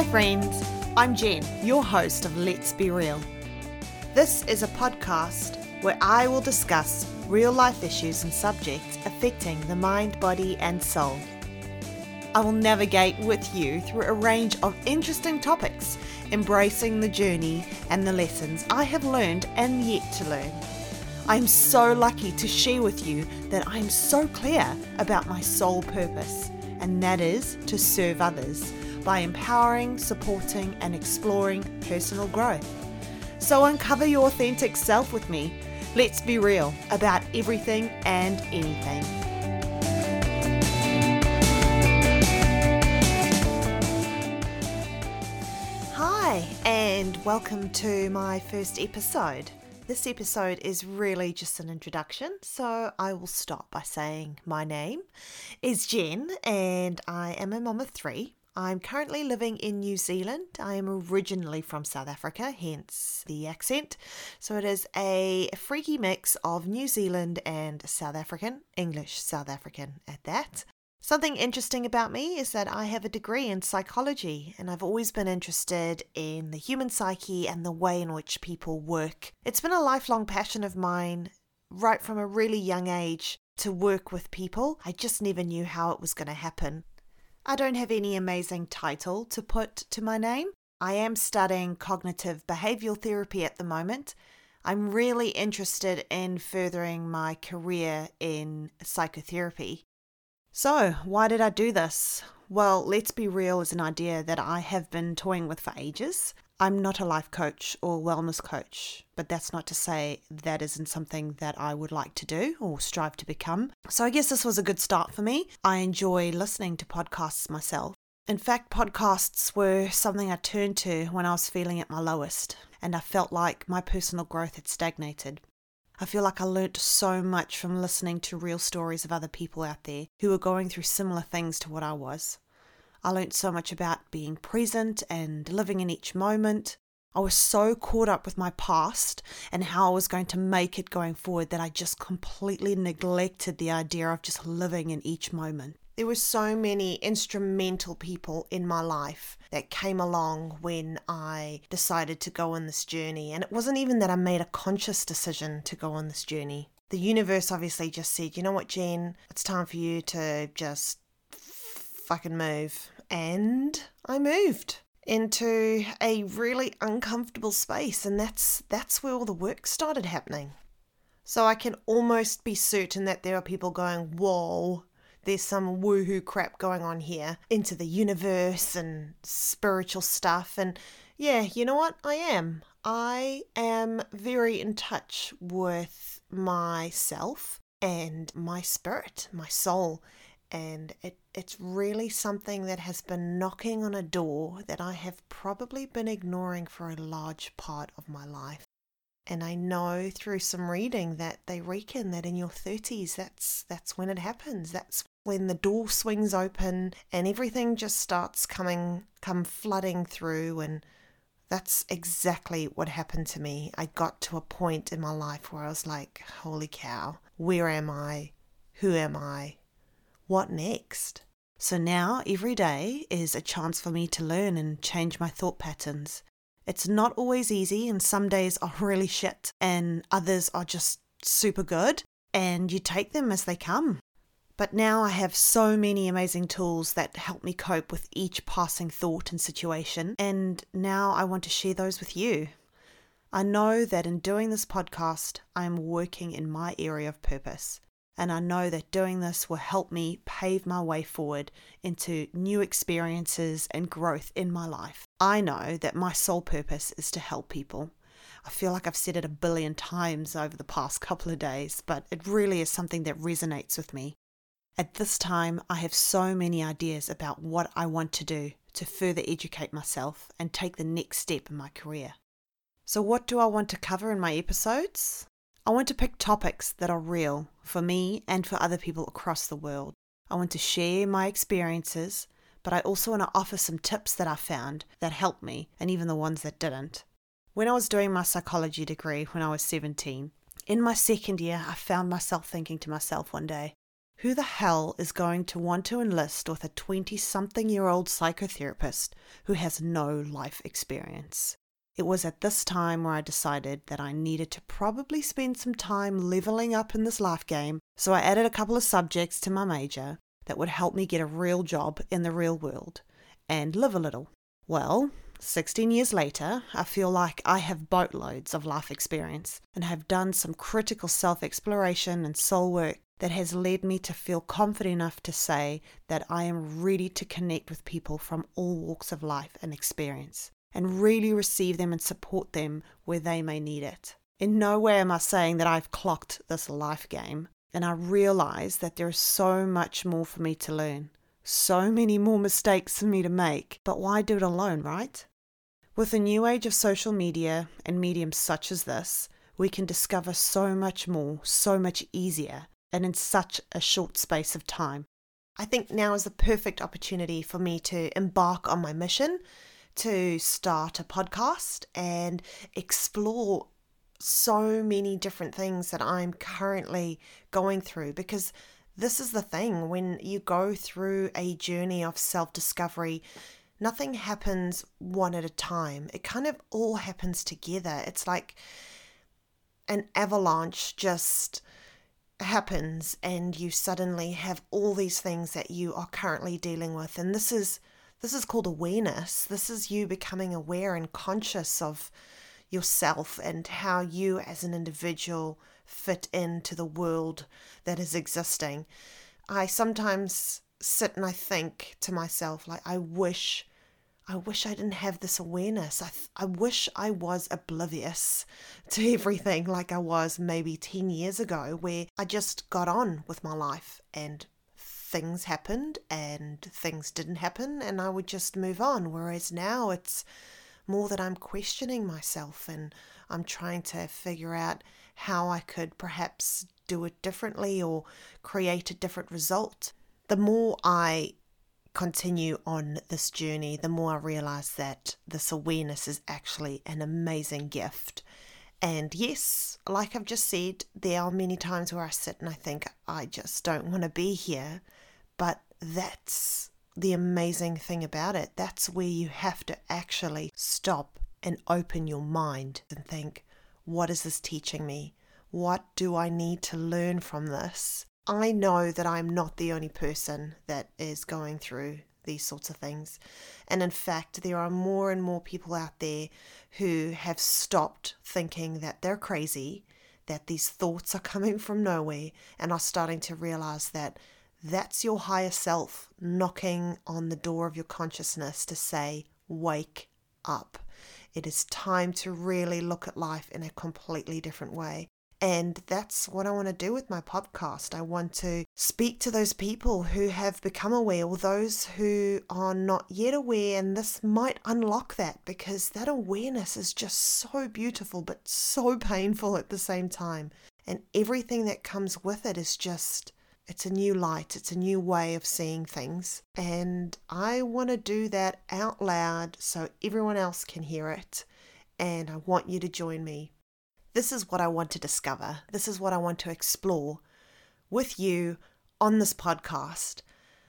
Hi, friends. I'm Jen, your host of Let's Be Real. This is a podcast where I will discuss real life issues and subjects affecting the mind, body, and soul. I will navigate with you through a range of interesting topics, embracing the journey and the lessons I have learned and yet to learn. I am so lucky to share with you that I am so clear about my sole purpose, and that is to serve others by empowering, supporting, and exploring personal growth. So uncover your authentic self with me. Let's be real about everything and anything. Hi, and welcome to my first episode. This episode is really just an introduction, so I will stop by saying my name is Jen and I am a mom of three. I'm currently living in New Zealand. I am originally from South Africa, hence the accent. So it is a freaky mix of New Zealand and South African, English South African at that. Something interesting about me is that I have a degree in psychology and I've always been interested in the human psyche and the way in which people work. It's been a lifelong passion of mine right from a really young age to work with people. I just never knew how it was going to happen. I don't have any amazing title to put to my name. I am studying cognitive behavioral therapy at the moment. I'm really interested in furthering my career in psychotherapy. So, why did I do this? Well, let's be real is an idea that I have been toying with for ages. I'm not a life coach or wellness coach, but that's not to say that isn't something that I would like to do or strive to become. So I guess this was a good start for me. I enjoy listening to podcasts myself. In fact, podcasts were something I turned to when I was feeling at my lowest and I felt like my personal growth had stagnated. I feel like I learnt so much from listening to real stories of other people out there who were going through similar things to what I was. I learnt so much about being present and living in each moment. I was so caught up with my past and how I was going to make it going forward that I just completely neglected the idea of just living in each moment. There were so many instrumental people in my life that came along when I decided to go on this journey. And it wasn't even that I made a conscious decision to go on this journey. The universe obviously just said, you know what, Jen, it's time for you to just fucking move. And I moved into a really uncomfortable space and that's that's where all the work started happening. So I can almost be certain that there are people going, "Whoa, there's some woohoo crap going on here into the universe and spiritual stuff." And yeah, you know what? I am. I am very in touch with myself and my spirit, my soul, and it, it's really something that has been knocking on a door that I have probably been ignoring for a large part of my life. And I know through some reading that they reckon that in your 30s that's that's when it happens. That's when the door swings open and everything just starts coming come flooding through and that's exactly what happened to me. I got to a point in my life where I was like, holy cow, where am I? Who am I? what next? So now every day is a chance for me to learn and change my thought patterns. It's not always easy, and some days are really shit, and others are just super good, and you take them as they come. But now I have so many amazing tools that help me cope with each passing thought and situation, and now I want to share those with you. I know that in doing this podcast, I am working in my area of purpose and I know that doing this will help me pave my way forward into new experiences and growth in my life. I know that my sole purpose is to help people. I feel like I've said it a billion times over the past couple of days, but it really is something that resonates with me. At this time, I have so many ideas about what I want to do to further educate myself and take the next step in my career. So, what do I want to cover in my episodes? I want to pick topics that are real for me and for other people across the world. I want to share my experiences, but I also want to offer some tips that I found that helped me and even the ones that didn't. When I was doing my psychology degree when I was 17, in my second year, I found myself thinking to myself one day, Who the hell is going to want to enlist with a 20 something year old psychotherapist who has no life experience? It was at this time where I decided that I needed to probably spend some time leveling up in this life game, so I added a couple of subjects to my major that would help me get a real job in the real world and live a little. Well, 16 years later, I feel like I have boatloads of life experience and have done some critical self exploration and soul work that has led me to feel confident enough to say that I am ready to connect with people from all walks of life and experience and really receive them and support them where they may need it. In no way am I saying that I've clocked this life game, and I realize that there is so much more for me to learn, so many more mistakes for me to make, but why do it alone, right? With the new age of social media and mediums such as this, we can discover so much more, so much easier, and in such a short space of time. I think now is the perfect opportunity for me to embark on my mission to start a podcast and explore so many different things that I'm currently going through because this is the thing when you go through a journey of self discovery, nothing happens one at a time. It kind of all happens together. It's like an avalanche just happens and you suddenly have all these things that you are currently dealing with and this is this is called awareness. This is you becoming aware and conscious of yourself and how you as an individual fit into the world that is existing. I sometimes sit and I think to myself, like, I wish. I wish I didn't have this awareness. I, th- I wish I was oblivious to everything like I was maybe 10 years ago, where I just got on with my life and things happened and things didn't happen and I would just move on. Whereas now it's more that I'm questioning myself and I'm trying to figure out how I could perhaps do it differently or create a different result. The more I continue on this journey, the more I realize that this awareness is actually an amazing gift. And yes, like I've just said, there are many times where I sit and I think, I just don't want to be here. But that's the amazing thing about it. That's where you have to actually stop and open your mind and think, what is this teaching me? What do I need to learn from this? I know that I'm not the only person that is going through these sorts of things. And in fact, there are more and more people out there who have stopped thinking that they're crazy, that these thoughts are coming from nowhere, and are starting to realize that that's your higher self knocking on the door of your consciousness to say, Wake up. It is time to really look at life in a completely different way. And that's what I want to do with my podcast. I want to speak to those people who have become aware or those who are not yet aware. And this might unlock that because that awareness is just so beautiful, but so painful at the same time. And everything that comes with it is just it's a new light, it's a new way of seeing things. And I want to do that out loud so everyone else can hear it. And I want you to join me. This is what I want to discover. This is what I want to explore with you on this podcast.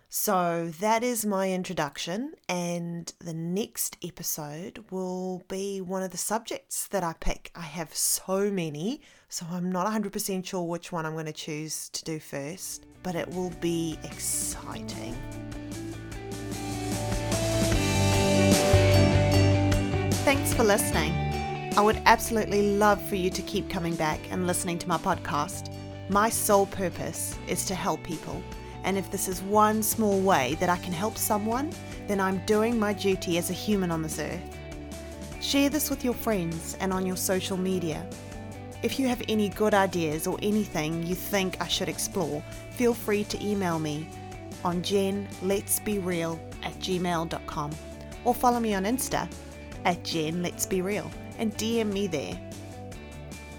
So that is my introduction, and the next episode will be one of the subjects that I pick. I have so many, so I'm not 100% sure which one I'm going to choose to do first, but it will be exciting. Thanks for listening. I would absolutely love for you to keep coming back and listening to my podcast. My sole purpose is to help people and if this is one small way that I can help someone, then I'm doing my duty as a human on this earth. Share this with your friends and on your social media. If you have any good ideas or anything you think I should explore, feel free to email me on jenletsbereal at gmail.com or follow me on Insta at jenletsbereal and DM me there.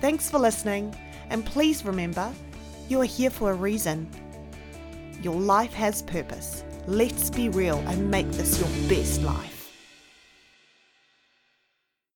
Thanks for listening, and please remember, you are here for a reason your life has purpose. Let's be real and make this your best life.